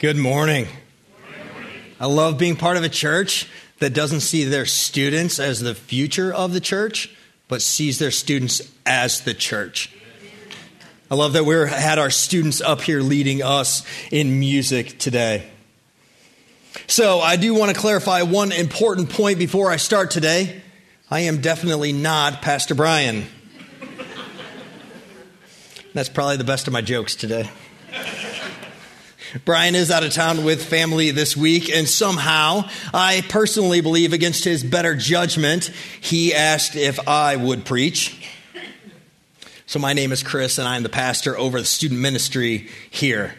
Good morning. I love being part of a church that doesn't see their students as the future of the church, but sees their students as the church. I love that we had our students up here leading us in music today. So, I do want to clarify one important point before I start today. I am definitely not Pastor Brian. That's probably the best of my jokes today. Brian is out of town with family this week, and somehow, I personally believe, against his better judgment, he asked if I would preach. So, my name is Chris, and I'm the pastor over the student ministry here.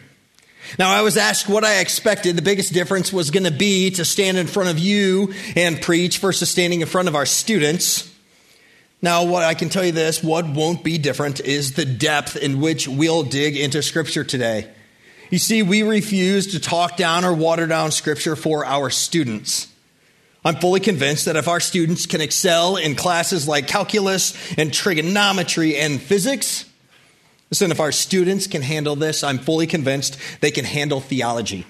Now, I was asked what I expected the biggest difference was going to be to stand in front of you and preach versus standing in front of our students. Now, what I can tell you this what won't be different is the depth in which we'll dig into Scripture today. You see, we refuse to talk down or water down Scripture for our students. I'm fully convinced that if our students can excel in classes like calculus and trigonometry and physics, listen, if our students can handle this, I'm fully convinced they can handle theology.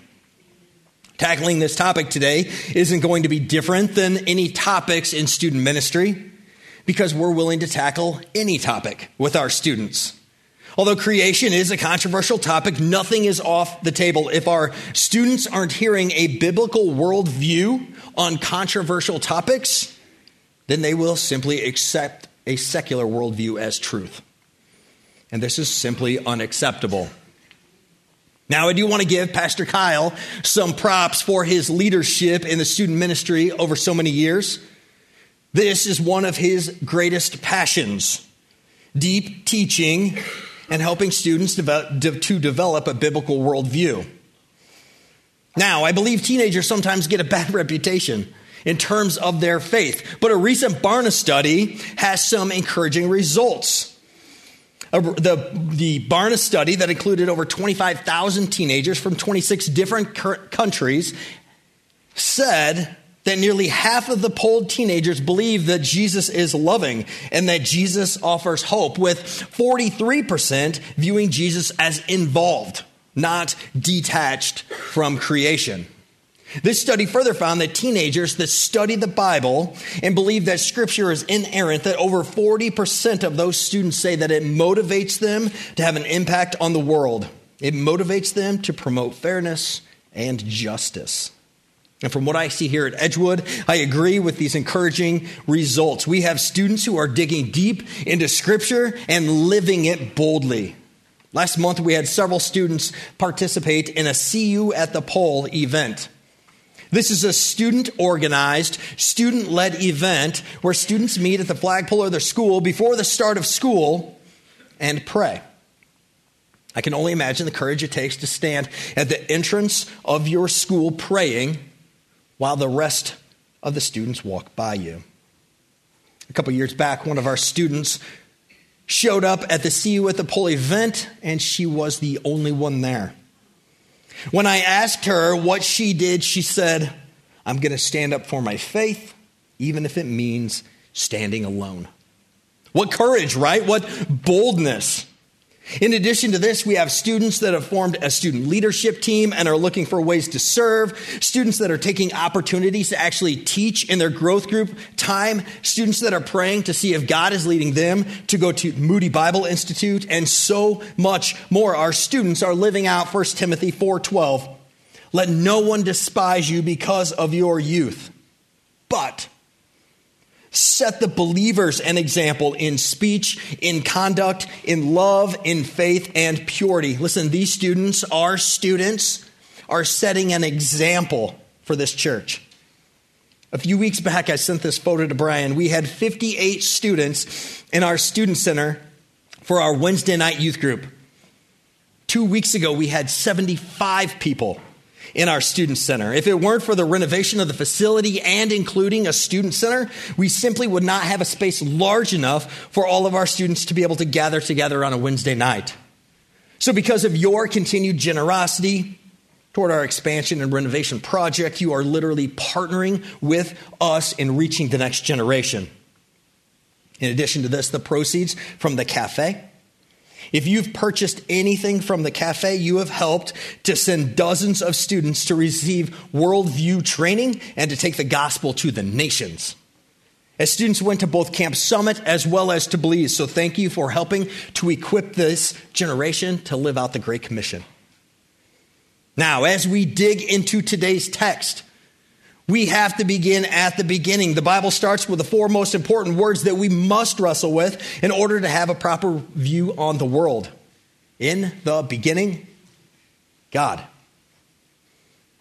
Tackling this topic today isn't going to be different than any topics in student ministry because we're willing to tackle any topic with our students. Although creation is a controversial topic, nothing is off the table. If our students aren't hearing a biblical worldview on controversial topics, then they will simply accept a secular worldview as truth. And this is simply unacceptable. Now, I do want to give Pastor Kyle some props for his leadership in the student ministry over so many years. This is one of his greatest passions deep teaching and helping students to develop a biblical worldview. Now, I believe teenagers sometimes get a bad reputation in terms of their faith, but a recent Barna study has some encouraging results. The, the Barna study that included over 25,000 teenagers from 26 different countries said that nearly half of the polled teenagers believe that Jesus is loving and that Jesus offers hope, with 43% viewing Jesus as involved, not detached from creation. This study further found that teenagers that study the Bible and believe that Scripture is inerrant, that over 40% of those students say that it motivates them to have an impact on the world. It motivates them to promote fairness and justice. And from what I see here at Edgewood, I agree with these encouraging results. We have students who are digging deep into Scripture and living it boldly. Last month, we had several students participate in a See You at the Pole event. This is a student organized, student led event where students meet at the flagpole of their school before the start of school and pray. I can only imagine the courage it takes to stand at the entrance of your school praying while the rest of the students walk by you. A couple years back, one of our students showed up at the See You at the Pole event, and she was the only one there. When I asked her what she did, she said, I'm going to stand up for my faith, even if it means standing alone. What courage, right? What boldness. In addition to this, we have students that have formed a student leadership team and are looking for ways to serve, students that are taking opportunities to actually teach in their growth group time, students that are praying to see if God is leading them to go to Moody Bible Institute, and so much more. Our students are living out 1 Timothy 4:12. Let no one despise you because of your youth, but Set the believers an example in speech, in conduct, in love, in faith, and purity. Listen, these students, our students, are setting an example for this church. A few weeks back, I sent this photo to Brian. We had 58 students in our student center for our Wednesday night youth group. Two weeks ago, we had 75 people in our student center. If it weren't for the renovation of the facility and including a student center, we simply would not have a space large enough for all of our students to be able to gather together on a Wednesday night. So, because of your continued generosity toward our expansion and renovation project, you are literally partnering with us in reaching the next generation. In addition to this, the proceeds from the cafe If you've purchased anything from the cafe, you have helped to send dozens of students to receive worldview training and to take the gospel to the nations. As students went to both Camp Summit as well as to Belize, so thank you for helping to equip this generation to live out the Great Commission. Now, as we dig into today's text, we have to begin at the beginning. The Bible starts with the four most important words that we must wrestle with in order to have a proper view on the world. In the beginning, God.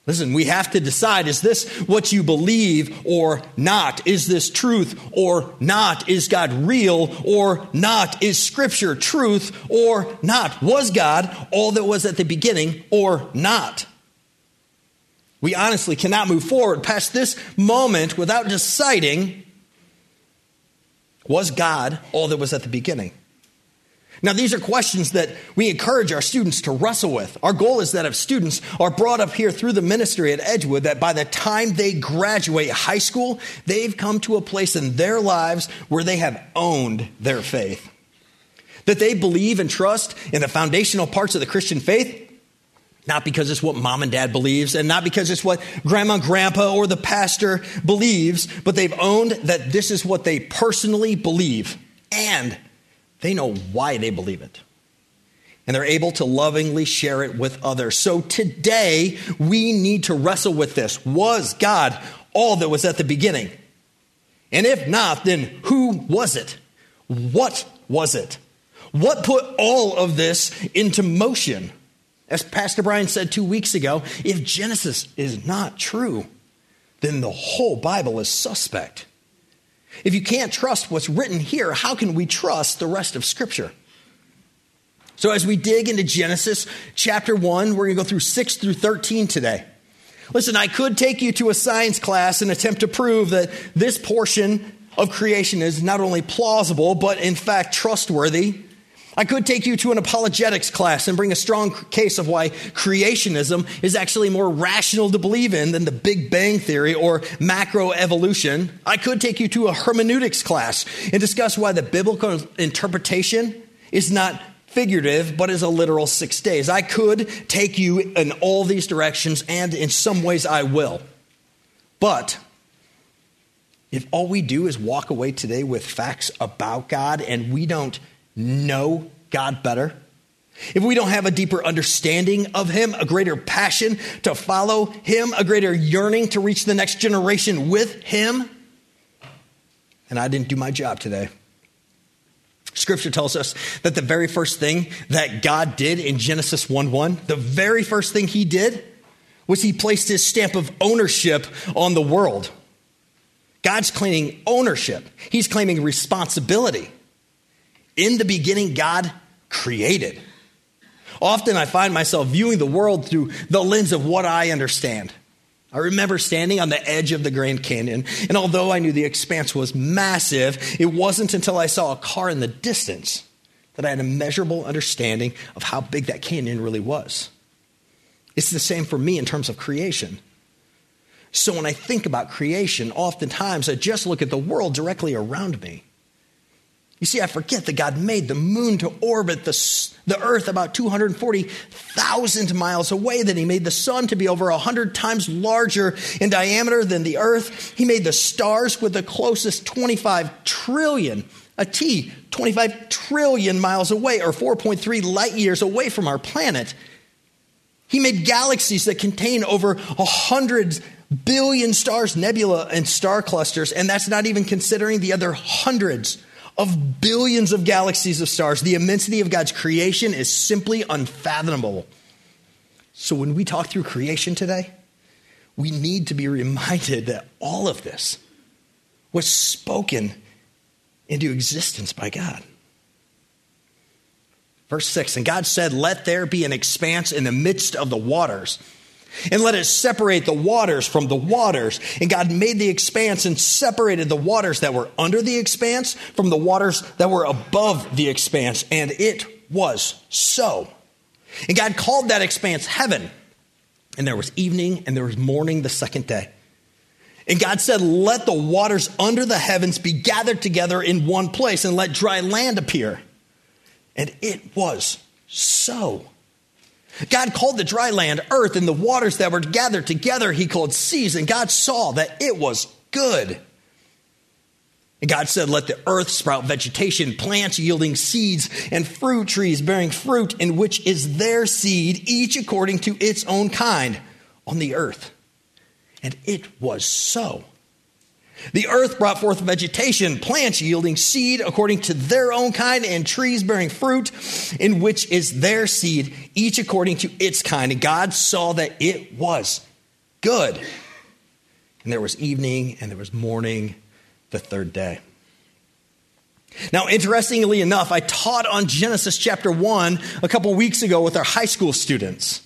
Listen, we have to decide is this what you believe or not? Is this truth or not? Is God real or not? Is Scripture truth or not? Was God all that was at the beginning or not? We honestly cannot move forward past this moment without deciding was God all that was at the beginning? Now, these are questions that we encourage our students to wrestle with. Our goal is that if students are brought up here through the ministry at Edgewood, that by the time they graduate high school, they've come to a place in their lives where they have owned their faith. That they believe and trust in the foundational parts of the Christian faith not because it's what mom and dad believes, and not because it's what grandma and grandpa or the pastor believes, but they've owned that this is what they personally believe, and they know why they believe it. And they're able to lovingly share it with others. So today, we need to wrestle with this. Was God all that was at the beginning? And if not, then who was it? What was it? What put all of this into motion? As Pastor Brian said two weeks ago, if Genesis is not true, then the whole Bible is suspect. If you can't trust what's written here, how can we trust the rest of Scripture? So, as we dig into Genesis chapter 1, we're going to go through 6 through 13 today. Listen, I could take you to a science class and attempt to prove that this portion of creation is not only plausible, but in fact trustworthy. I could take you to an apologetics class and bring a strong case of why creationism is actually more rational to believe in than the Big Bang Theory or macroevolution. I could take you to a hermeneutics class and discuss why the biblical interpretation is not figurative, but is a literal six days. I could take you in all these directions, and in some ways I will. But if all we do is walk away today with facts about God and we don't know God better, if we don't have a deeper understanding of Him, a greater passion to follow Him, a greater yearning to reach the next generation with Him, and I didn't do my job today. Scripture tells us that the very first thing that God did in Genesis 1 1, the very first thing He did was He placed His stamp of ownership on the world. God's claiming ownership, He's claiming responsibility. In the beginning, God created. Often I find myself viewing the world through the lens of what I understand. I remember standing on the edge of the Grand Canyon, and although I knew the expanse was massive, it wasn't until I saw a car in the distance that I had a measurable understanding of how big that canyon really was. It's the same for me in terms of creation. So when I think about creation, oftentimes I just look at the world directly around me. You see, I forget that God made the moon to orbit the, the earth about 240,000 miles away, that He made the sun to be over 100 times larger in diameter than the earth. He made the stars with the closest 25 trillion, a T, 25 trillion miles away, or 4.3 light years away from our planet. He made galaxies that contain over 100 billion stars, nebula, and star clusters, and that's not even considering the other hundreds of billions of galaxies of stars. The immensity of God's creation is simply unfathomable. So when we talk through creation today, we need to be reminded that all of this was spoken into existence by God. Verse 6 And God said, Let there be an expanse in the midst of the waters and let it separate the waters from the waters. And God made the expanse and separated the waters that were under the expanse from the waters that were above the expanse. And it was so. And God called that expanse heaven. And there was evening and there was morning the second day. And God said, Let the waters under the heavens be gathered together in one place and let dry land appear. And it was so. God called the dry land earth, and the waters that were gathered together he called seas, and God saw that it was good. And God said, Let the earth sprout vegetation, plants yielding seeds, and fruit trees bearing fruit, in which is their seed, each according to its own kind, on the earth. And it was so. The earth brought forth vegetation, plants yielding seed according to their own kind, and trees bearing fruit, in which is their seed, each according to its kind. And God saw that it was good. And there was evening and there was morning the third day. Now, interestingly enough, I taught on Genesis chapter 1 a couple weeks ago with our high school students.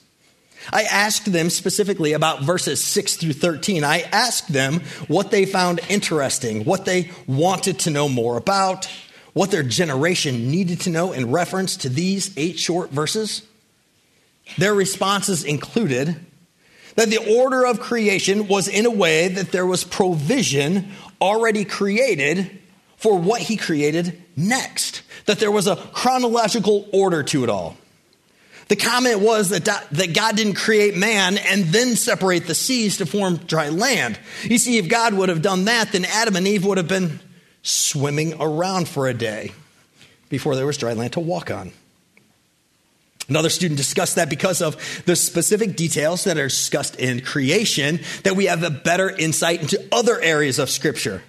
I asked them specifically about verses 6 through 13. I asked them what they found interesting, what they wanted to know more about, what their generation needed to know in reference to these eight short verses. Their responses included that the order of creation was in a way that there was provision already created for what he created next, that there was a chronological order to it all. The comment was that, that God didn't create man and then separate the seas to form dry land. You see, if God would have done that, then Adam and Eve would have been swimming around for a day before there was dry land to walk on. Another student discussed that because of the specific details that are discussed in creation, that we have a better insight into other areas of Scripture.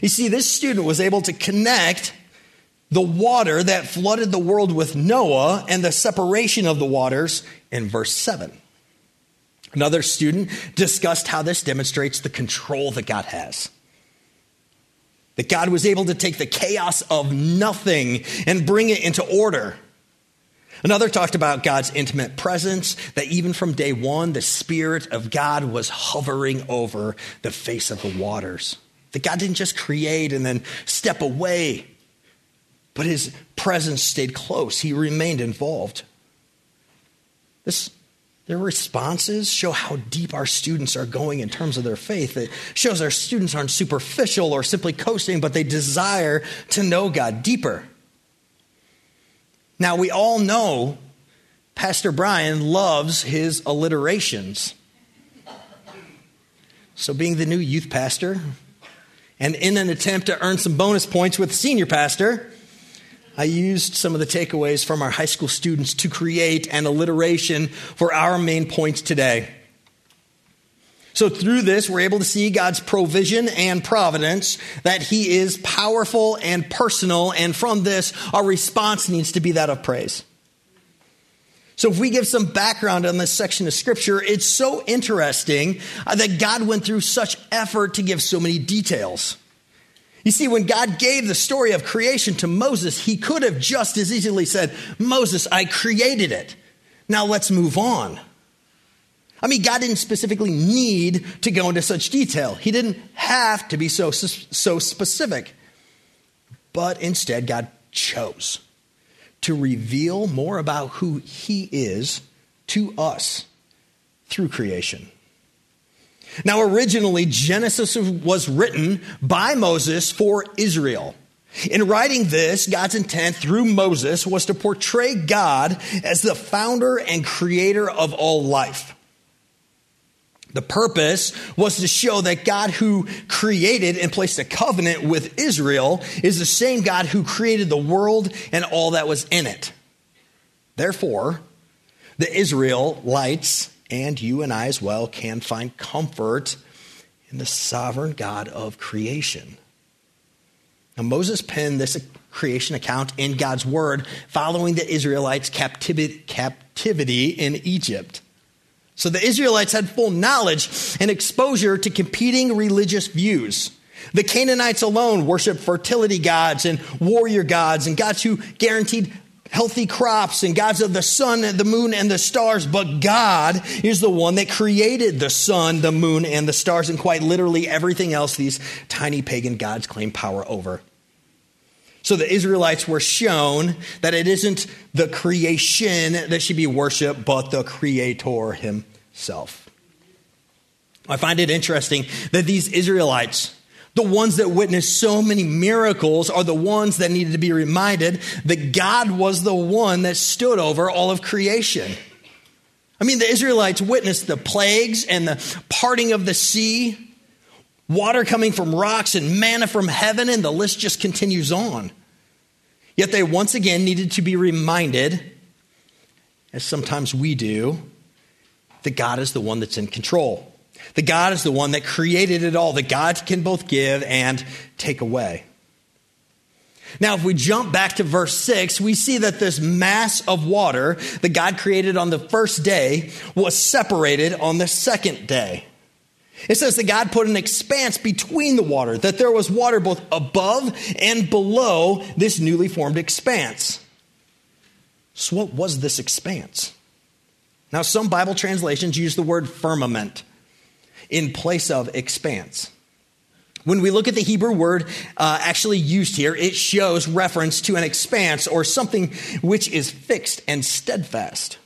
You see, this student was able to connect the water that flooded the world with Noah and the separation of the waters in verse 7. Another student discussed how this demonstrates the control that God has. That God was able to take the chaos of nothing and bring it into order. Another talked about God's intimate presence, that even from day one, the Spirit of God was hovering over the face of the waters. That God didn't just create and then step away but his presence stayed close. He remained involved. This, their responses show how deep our students are going in terms of their faith. It shows our students aren't superficial or simply coasting, but they desire to know God deeper. Now, we all know Pastor Brian loves his alliterations. So, being the new youth pastor, and in an attempt to earn some bonus points with senior pastor, I used some of the takeaways from our high school students to create an alliteration for our main points today. So, through this, we're able to see God's provision and providence, that He is powerful and personal, and from this, our response needs to be that of praise. So, if we give some background on this section of Scripture, it's so interesting uh, that God went through such effort to give so many details. You see, when God gave the story of creation to Moses, he could have just as easily said, Moses, I created it. Now let's move on. I mean, God didn't specifically need to go into such detail. He didn't have to be so, so specific. But instead, God chose to reveal more about who He is to us through creation. Now, originally, Genesis was written by Moses for Israel. In writing this, God's intent through Moses was to portray God as the founder and creator of all life. The purpose was to show that God who created and placed a covenant with Israel is the same God who created the world and all that was in it. Therefore, the Israelites and you and I as well can find comfort in the sovereign God of creation. Now, Moses penned this creation account in God's word following the Israelites' captivity in Egypt. So the Israelites had full knowledge and exposure to competing religious views. The Canaanites alone worshiped fertility gods and warrior gods and gods who guaranteed healthy crops and gods of the sun and the moon and the stars, but God is the one that created the sun, the moon, and the stars, and quite literally everything else these tiny pagan gods claim power over. So the Israelites were shown that it isn't the creation that should be worshiped, but the Creator Himself. I find it interesting that these Israelites The ones that witnessed so many miracles are the ones that needed to be reminded that God was the one that stood over all of creation. I mean, the Israelites witnessed the plagues and the parting of the sea, water coming from rocks and manna from heaven, and the list just continues on. Yet they once again needed to be reminded, as sometimes we do, that God is the one that's in control. That God is the one that created it all, that God can both give and take away. Now, if we jump back to verse 6, we see that this mass of water that God created on the first day was separated on the second day. It says that God put an expanse between the water, that there was water both above and below this newly formed expanse. So, what was this expanse? Now, some Bible translations use the word firmament in place of expanse. When we look at the Hebrew word uh, actually used here, it shows reference to an expanse or something which is fixed and steadfast.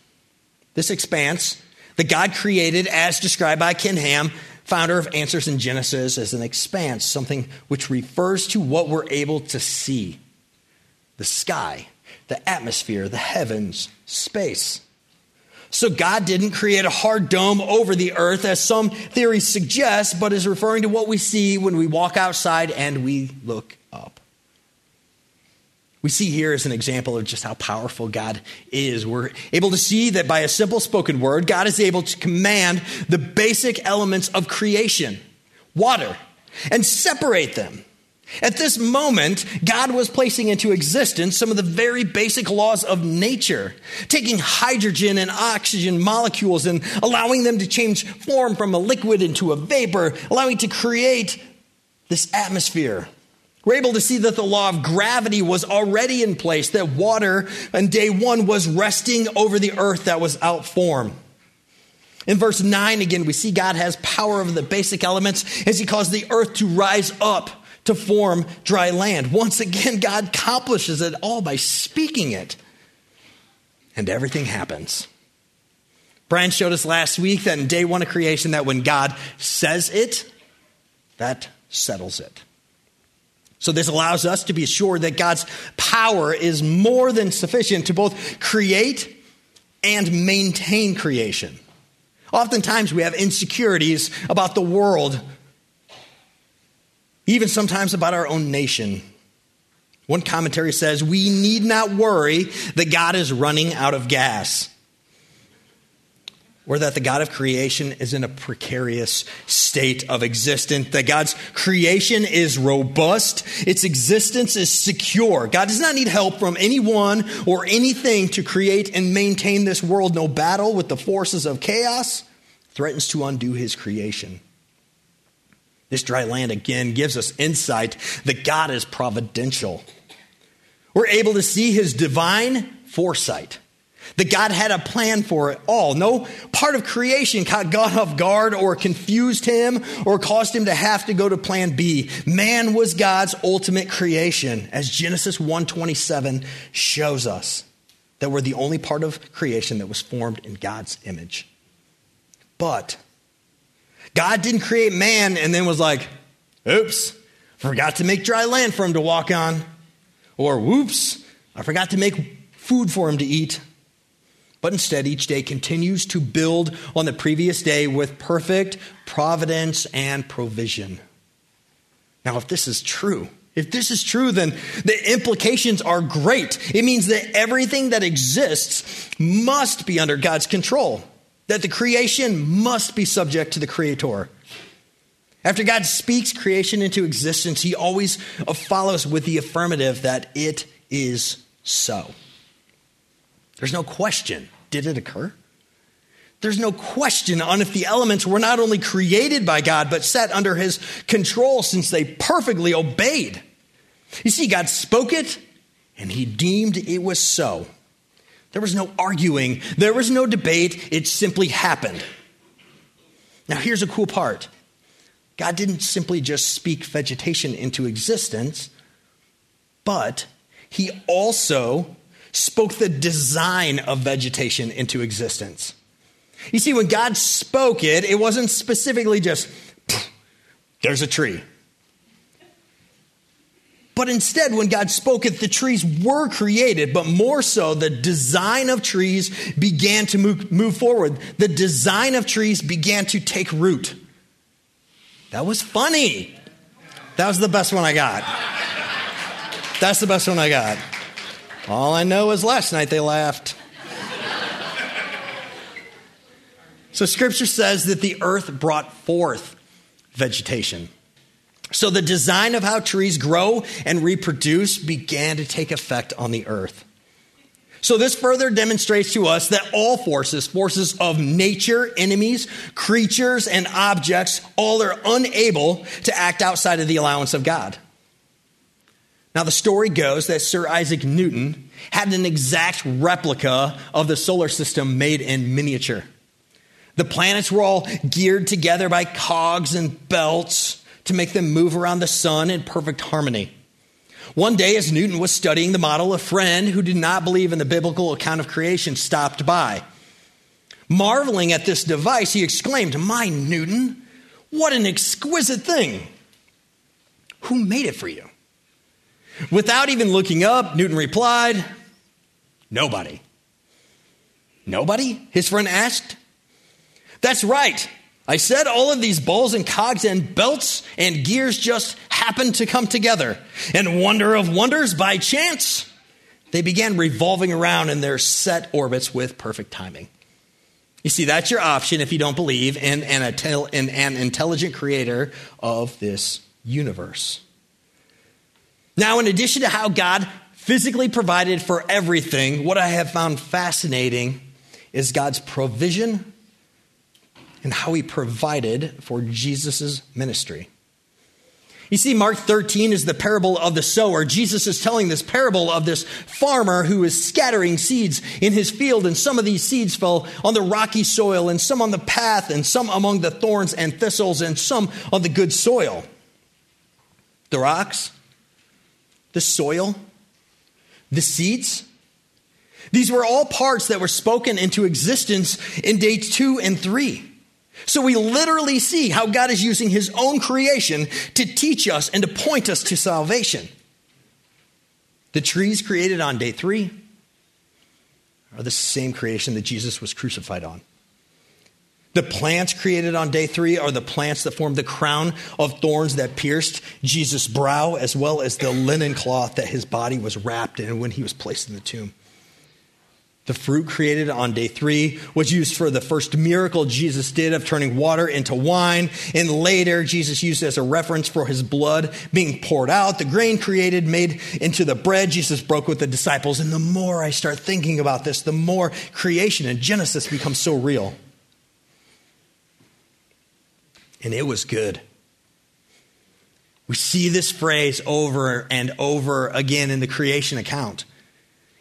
This expanse that God created, as described by Ken Ham, founder of Answers in Genesis, as an expanse, something which refers to what we're able to see the sky, the atmosphere, the heavens, space. So God didn't create a hard dome over the earth, as some theories suggest, but is referring to what we see when we walk outside and we look up. We see here as an example of just how powerful God is. We're able to see that by a simple spoken word, God is able to command the basic elements of creation, water, and separate them at this moment, God was placing into existence some of the very basic laws of nature, taking hydrogen and oxygen molecules and allowing them to change form from a liquid into a vapor, allowing to create this atmosphere. We're able to see that the law of gravity was already in place, that water on day one was resting over the earth that was out form. In verse 9, again, we see God has power over the basic elements as he caused the earth to rise up to form dry land. Once again, God accomplishes it all by speaking it. And everything happens. Brian showed us last week that in day one of creation, that when God says it, that settles it. So, this allows us to be assured that God's power is more than sufficient to both create and maintain creation. Oftentimes, we have insecurities about the world even sometimes about our own nation. One commentary says, We need not worry that God is running out of gas, or that the God of creation is in a precarious state of existence, that God's creation is robust, its existence is secure. God does not need help from anyone or anything to create and maintain this world. No battle with the forces of chaos threatens to undo his creation. This dry land again gives us insight that God is providential. We're able to see his divine foresight. That God had a plan for it all. No part of creation caught God off guard or confused him or caused him to have to go to plan B. Man was God's ultimate creation, as Genesis 1:27 shows us. That we're the only part of creation that was formed in God's image. But God didn't create man and then was like, oops, forgot to make dry land for him to walk on. Or whoops, I forgot to make food for him to eat. But instead, each day continues to build on the previous day with perfect providence and provision. Now, if this is true, if this is true, then the implications are great. It means that everything that exists must be under God's control that the creation must be subject to the Creator. After God speaks creation into existence, He always uh, follows with the affirmative that it is so. There's no question. Did it occur? There's no question on if the elements were not only created by God, but set under His control since they perfectly obeyed. You see, God spoke it, and He deemed it was so. There was no arguing, there was no debate, it simply happened. Now, here's a cool part God didn't simply just speak vegetation into existence, but He also spoke the design of vegetation into existence. You see, when God spoke it, it wasn't specifically just, there's a tree. But instead, when God spoke it, the trees were created, but more so, the design of trees began to move, move forward. The design of trees began to take root. That was funny. That was the best one I got. That's the best one I got. All I know is last night they laughed. So, scripture says that the earth brought forth vegetation. So the design of how trees grow and reproduce began to take effect on the earth. So this further demonstrates to us that all forces, forces of nature, enemies, creatures, and objects, all are unable to act outside of the allowance of God. Now, the story goes that Sir Isaac Newton had an exact replica of the solar system made in miniature. The planets were all geared together by cogs and belts to make them move around the sun in perfect harmony. One day, as Newton was studying the model, a friend who did not believe in the biblical account of creation stopped by. Marveling at this device, he exclaimed, My Newton, what an exquisite thing! Who made it for you? Without even looking up, Newton replied, Nobody. Nobody? His friend asked. That's right. I said all of these balls and cogs and belts and gears just happened to come together. And wonder of wonders, by chance, they began revolving around in their set orbits with perfect timing. You see, that's your option if you don't believe in an, in an intelligent creator of this universe. Now, in addition to how God physically provided for everything, what I have found fascinating is God's provision and how he provided for Jesus' ministry. You see, Mark 13 is the parable of the sower. Jesus is telling this parable of this farmer who is scattering seeds in his field, and some of these seeds fell on the rocky soil, and some on the path, and some among the thorns and thistles, and some on the good soil. The rocks, the soil, the seeds, these were all parts that were spoken into existence in days two and three. So we literally see how God is using his own creation to teach us and to point us to salvation. The trees created on day three are the same creation that Jesus was crucified on. The plants created on day three are the plants that formed the crown of thorns that pierced Jesus' brow, as well as the linen cloth that his body was wrapped in when he was placed in the tomb. The fruit created on day three was used for the first miracle Jesus did of turning water into wine. And later, Jesus used as a reference for his blood being poured out. The grain created, made into the bread Jesus broke with the disciples. And the more I start thinking about this, the more creation and Genesis becomes so real. And it was good. We see this phrase over and over again in the creation account.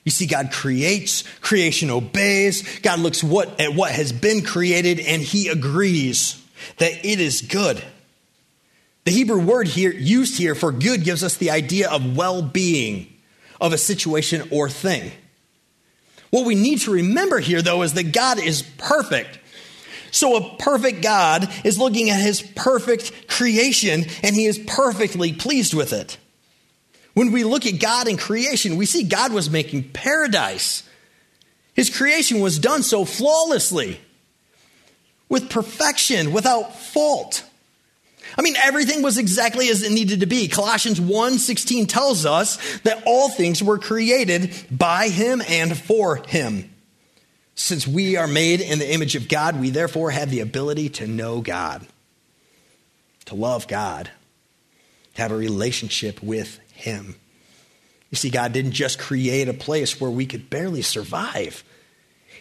You see, God creates, creation obeys. God looks what, at what has been created and he agrees that it is good. The Hebrew word here used here for good gives us the idea of well-being of a situation or thing. What we need to remember here though is that God is perfect. So a perfect God is looking at his perfect creation and he is perfectly pleased with it. When we look at God and creation, we see God was making paradise. His creation was done so flawlessly, with perfection, without fault. I mean, everything was exactly as it needed to be. Colossians 1:16 tells us that all things were created by him and for him. Since we are made in the image of God, we therefore have the ability to know God, to love God, to have a relationship with him. You see, God didn't just create a place where we could barely survive,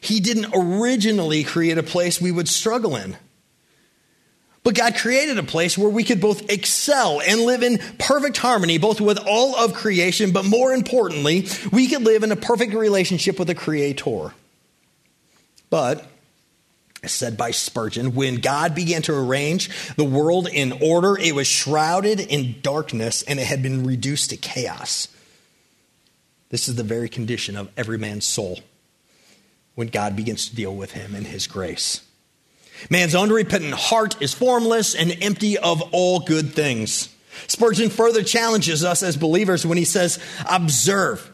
He didn't originally create a place we would struggle in. But God created a place where we could both excel and live in perfect harmony, both with all of creation, but more importantly, we could live in a perfect relationship with the Creator. But said by Spurgeon, when God began to arrange the world in order, it was shrouded in darkness and it had been reduced to chaos. This is the very condition of every man's soul when God begins to deal with him in his grace. Man's unrepentant heart is formless and empty of all good things. Spurgeon further challenges us as believers when he says, Observe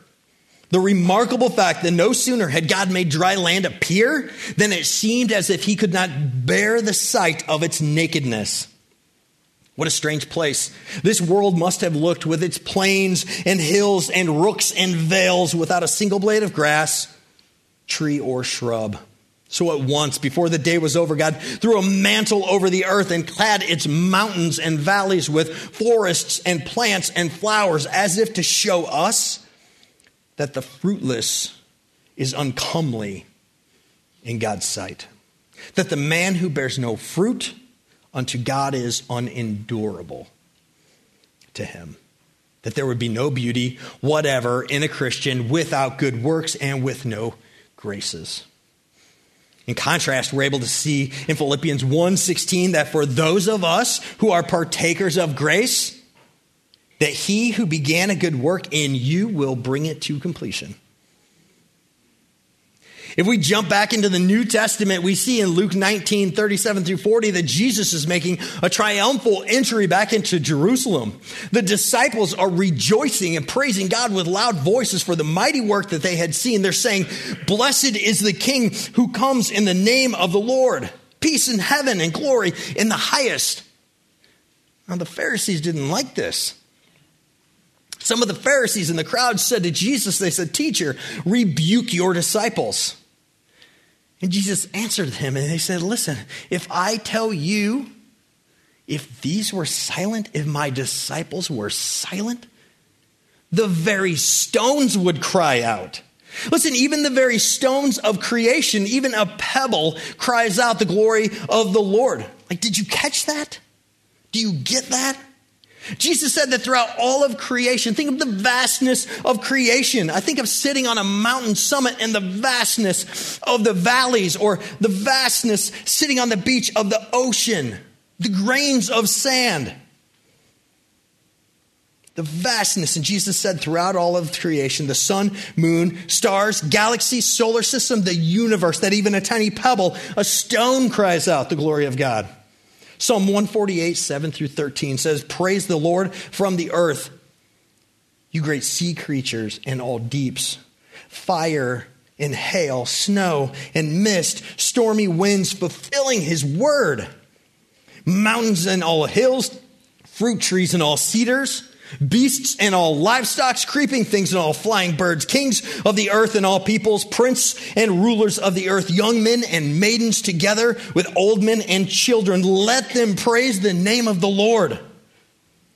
the remarkable fact that no sooner had God made dry land appear than it seemed as if he could not bear the sight of its nakedness. What a strange place. This world must have looked with its plains and hills and rooks and vales without a single blade of grass, tree, or shrub. So at once, before the day was over, God threw a mantle over the earth and clad its mountains and valleys with forests and plants and flowers, as if to show us that the fruitless is uncomely in God's sight. That the man who bears no fruit unto God is unendurable to him. That there would be no beauty whatever in a Christian without good works and with no graces. In contrast, we're able to see in Philippians 1:16 that for those of us who are partakers of grace, that he who began a good work in you will bring it to completion. If we jump back into the New Testament, we see in Luke 19, 37 through 40, that Jesus is making a triumphal entry back into Jerusalem. The disciples are rejoicing and praising God with loud voices for the mighty work that they had seen. They're saying, Blessed is the King who comes in the name of the Lord. Peace in heaven and glory in the highest. Now, the Pharisees didn't like this. Some of the Pharisees in the crowd said to Jesus, They said, Teacher, rebuke your disciples. And Jesus answered them, and they said, Listen, if I tell you, if these were silent, if my disciples were silent, the very stones would cry out. Listen, even the very stones of creation, even a pebble cries out the glory of the Lord. Like, did you catch that? Do you get that? Jesus said that throughout all of creation, think of the vastness of creation. I think of sitting on a mountain summit and the vastness of the valleys, or the vastness sitting on the beach of the ocean, the grains of sand. The vastness, and Jesus said throughout all of creation the sun, moon, stars, galaxies, solar system, the universe, that even a tiny pebble, a stone cries out the glory of God. Psalm 148, 7 through 13 says, Praise the Lord from the earth, you great sea creatures and all deeps, fire and hail, snow and mist, stormy winds fulfilling his word, mountains and all hills, fruit trees and all cedars beasts and all livestock, creeping things and all flying birds, kings of the earth and all peoples, prince and rulers of the earth, young men and maidens together with old men and children. Let them praise the name of the Lord.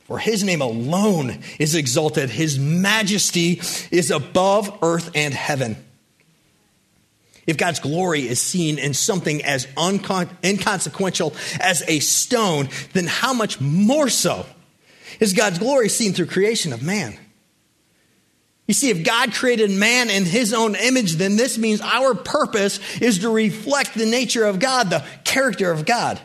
For his name alone is exalted. His majesty is above earth and heaven. If God's glory is seen in something as inconsequential as a stone, then how much more so? Is God's glory seen through creation of man. You see, if God created man in his own image, then this means our purpose is to reflect the nature of God, the character of God.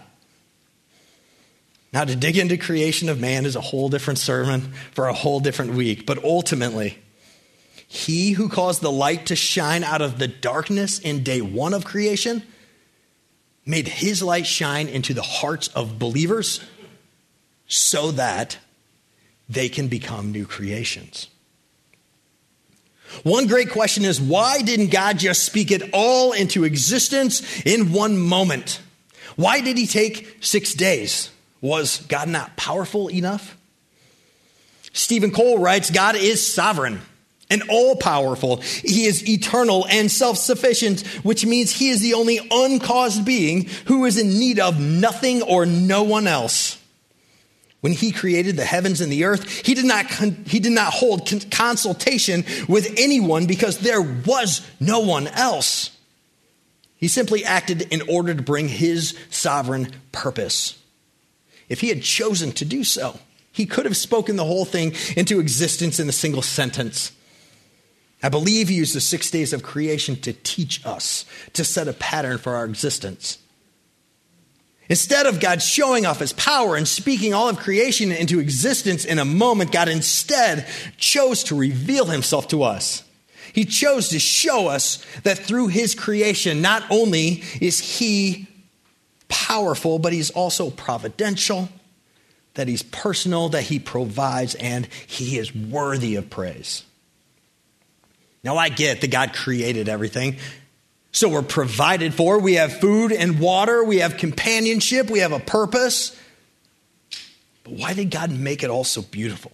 Now, to dig into creation of man is a whole different sermon for a whole different week, but ultimately, he who caused the light to shine out of the darkness in day one of creation made his light shine into the hearts of believers so that they can become new creations. One great question is why didn't God just speak it all into existence in one moment? Why did he take six days? Was God not powerful enough? Steven Cole writes God is sovereign and all powerful. He is eternal and self sufficient, which means he is the only uncaused being who is in need of nothing or no one else. When he created the heavens and the earth, he did not, he did not hold consultation with anyone because there was no one else. He simply acted in order to bring his sovereign purpose. If he had chosen to do so, he could have spoken the whole thing into existence in a single sentence. I believe he used the six days of creation to teach us, to set a pattern for our existence. Instead of God showing off his power and speaking all of creation into existence in a moment, God instead chose to reveal himself to us. He chose to show us that through his creation, not only is he powerful, but he's also providential, that He's personal, that He provides, and He is worthy of praise. Now, I get that God created everything. So we're provided for. We have food and water. We have companionship. We have a purpose. But why did God make it all so beautiful?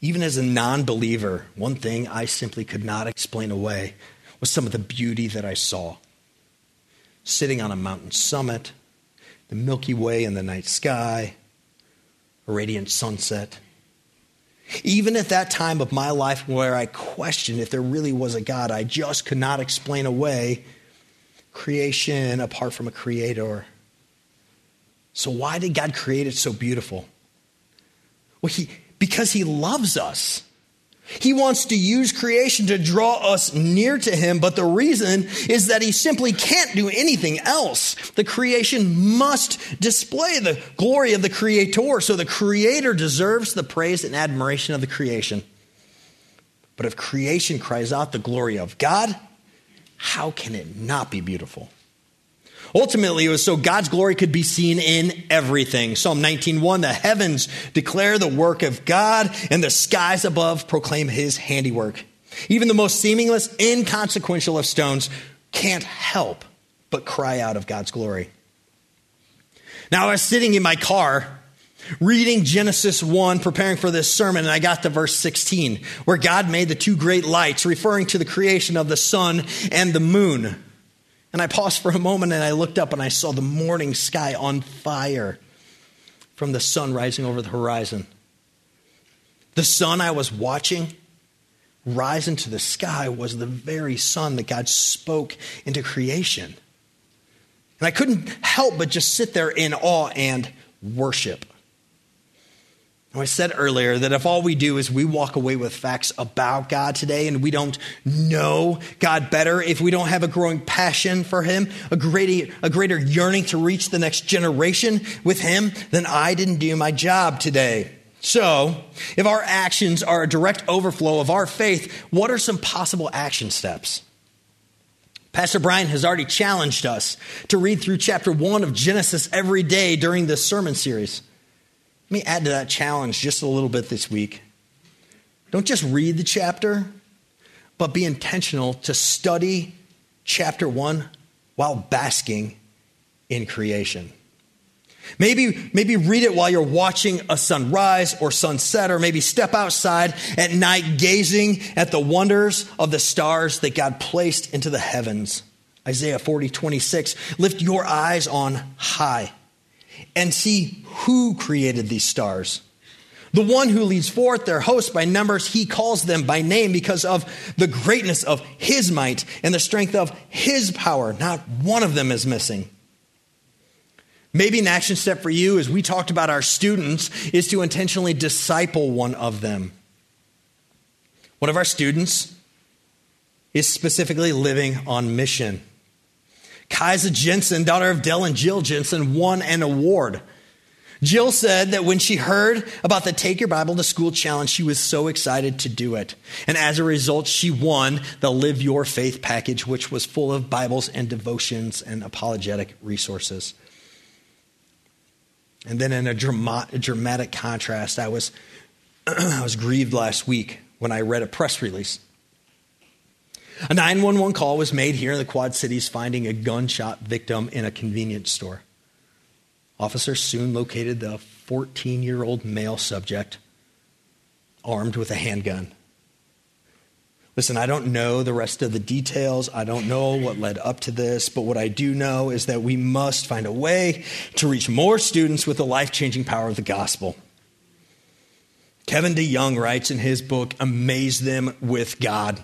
Even as a non believer, one thing I simply could not explain away was some of the beauty that I saw. Sitting on a mountain summit, the Milky Way in the night sky, a radiant sunset. Even at that time of my life where I questioned if there really was a God, I just could not explain away creation apart from a creator. So, why did God create it so beautiful? Well, he, because He loves us. He wants to use creation to draw us near to Him, but the reason is that He simply can't do anything else. The creation must display the glory of the Creator, so the Creator deserves the praise and admiration of the creation. But if creation cries out the glory of God, how can it not be beautiful? Ultimately, it was so God's glory could be seen in everything. Psalm 19:1, the heavens declare the work of God, and the skies above proclaim his handiwork. Even the most seamless, inconsequential of stones can't help but cry out of God's glory. Now, I was sitting in my car reading Genesis 1, preparing for this sermon, and I got to verse 16, where God made the two great lights, referring to the creation of the sun and the moon. And I paused for a moment and I looked up and I saw the morning sky on fire from the sun rising over the horizon. The sun I was watching rise into the sky was the very sun that God spoke into creation. And I couldn't help but just sit there in awe and worship. I said earlier that if all we do is we walk away with facts about God today and we don't know God better, if we don't have a growing passion for Him, a greater, a greater yearning to reach the next generation with Him, then I didn't do my job today. So, if our actions are a direct overflow of our faith, what are some possible action steps? Pastor Brian has already challenged us to read through chapter one of Genesis every day during this sermon series. Let me add to that challenge just a little bit this week. Don't just read the chapter, but be intentional to study chapter one while basking in creation. Maybe, maybe read it while you're watching a sunrise or sunset, or maybe step outside at night gazing at the wonders of the stars that God placed into the heavens. Isaiah 40, 26. Lift your eyes on high and see who created these stars. The one who leads forth their host by numbers, he calls them by name because of the greatness of his might and the strength of his power. Not one of them is missing. Maybe an action step for you, as we talked about our students, is to intentionally disciple one of them. One of our students is specifically living on mission. Kaisa Jensen, daughter of Dell and Jill Jensen, won an award. Jill said that when she heard about the Take Your Bible to School challenge, she was so excited to do it. And as a result, she won the Live Your Faith package, which was full of Bibles and devotions and apologetic resources. And then, in a, dramatic contrast, I was, I was grieved last week when I read a press release a 911 call was made here in the Quad Cities finding a gunshot victim in a convenience store. Officers soon located the 14 year old male subject armed with a handgun. Listen, I don't know the rest of the details. I don't know what led up to this, but what I do know is that we must find a way to reach more students with the life changing power of the gospel. Kevin DeYoung writes in his book, Amaze Them with God.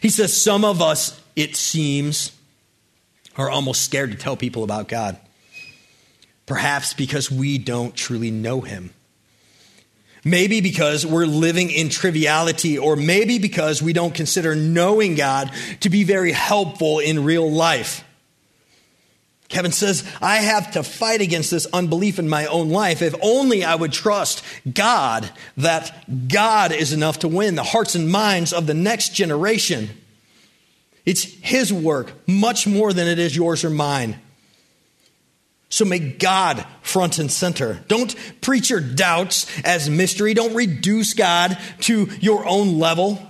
He says, Some of us, it seems, are almost scared to tell people about God. Perhaps because we don't truly know Him. Maybe because we're living in triviality, or maybe because we don't consider knowing God to be very helpful in real life. Kevin says, I have to fight against this unbelief in my own life. If only I would trust God that God is enough to win the hearts and minds of the next generation. It's His work much more than it is yours or mine. So may God front and center. Don't preach your doubts as mystery. Don't reduce God to your own level.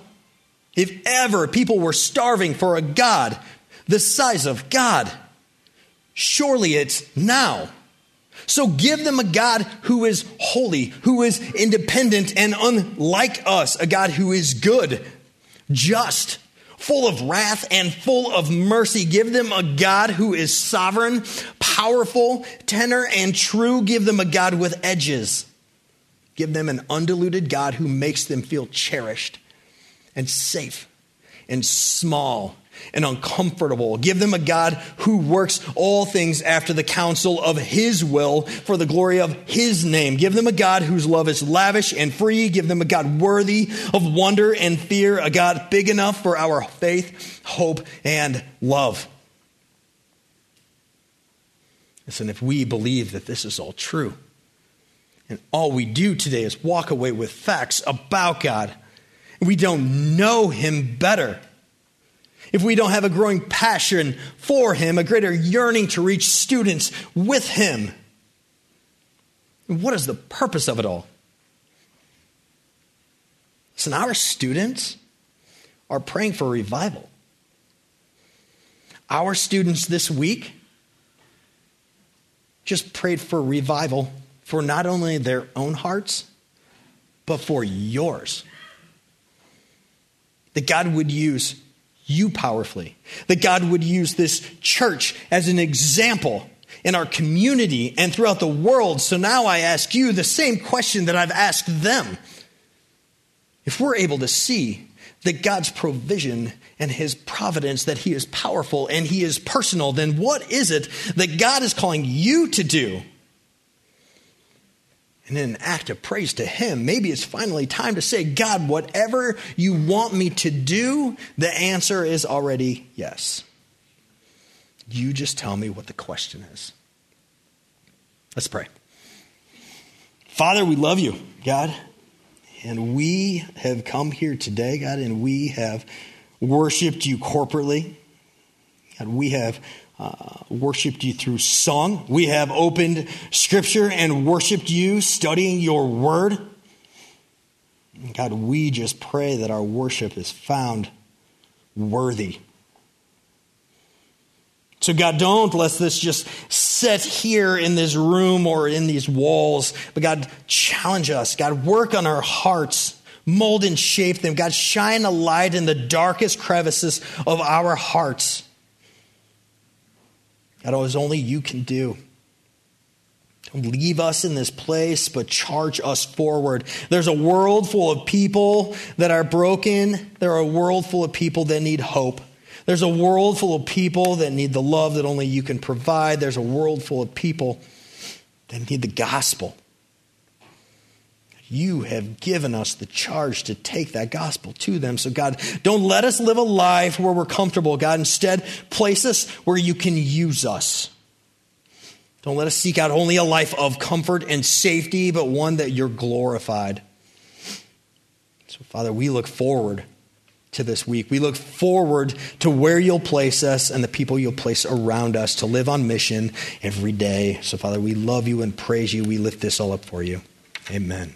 If ever people were starving for a God the size of God, surely it's now. So give them a God who is holy, who is independent and unlike us, a God who is good, just, full of wrath and full of mercy. Give them a God who is sovereign, powerful, tender, and true. Give them a God with edges. Give them an undiluted God who makes them feel cherished and safe and small and uncomfortable. Give them a God who works all things after the counsel of His will for the glory of His name. Give them a God whose love is lavish and free. Give them a God worthy of wonder and fear, a God big enough for our faith, hope, and love. Listen, if we believe that this is all true, and all we do today is walk away with facts about God, we don't know Him better if we don't have a growing passion for Him, a greater yearning to reach students with Him, what is the purpose of it all? Listen, our students are praying for revival. Our students this week just prayed for revival for not only their own hearts, but for yours. That God would use you powerfully. That God would use this church as an example in our community and throughout the world. So now I ask you the same question that I've asked them. If we're able to see that God's provision and his providence, that he is powerful and he is personal, then what is it that God is calling you to do? And in an act of praise to Him, maybe it's finally time to say, God, whatever you want me to do, the answer is already yes. You just tell me what the question is. Let's pray. Father, we love you, God, and we have come here today, God, and we have worshiped you corporately. God, we have uh, worshiped you through song. We have opened scripture and worshiped you, studying your word. God, we just pray that our worship is found worthy. So, God, don't let this just sit here in this room or in these walls, but God, challenge us. God, work on our hearts, mold and shape them. God, shine a light in the darkest crevices of our hearts. It is only you can do. Don't leave us in this place, but charge us forward. There's a world full of people that are broken. There are a world full of people that need hope. There's a world full of people that need the love that only you can provide. There's a world full of people that need the gospel. You have given us the charge to take that gospel to them. So, God, don't let us live a life where we're comfortable. God, instead, place us where you can use us. Don't let us seek out only a life of comfort and safety, but one that you're glorified. So, Father, we look forward to this week. We look forward to where you'll place us and the people you'll place around us to live on mission every day. So, Father, we love you and praise you. We lift this all up for you. Amen.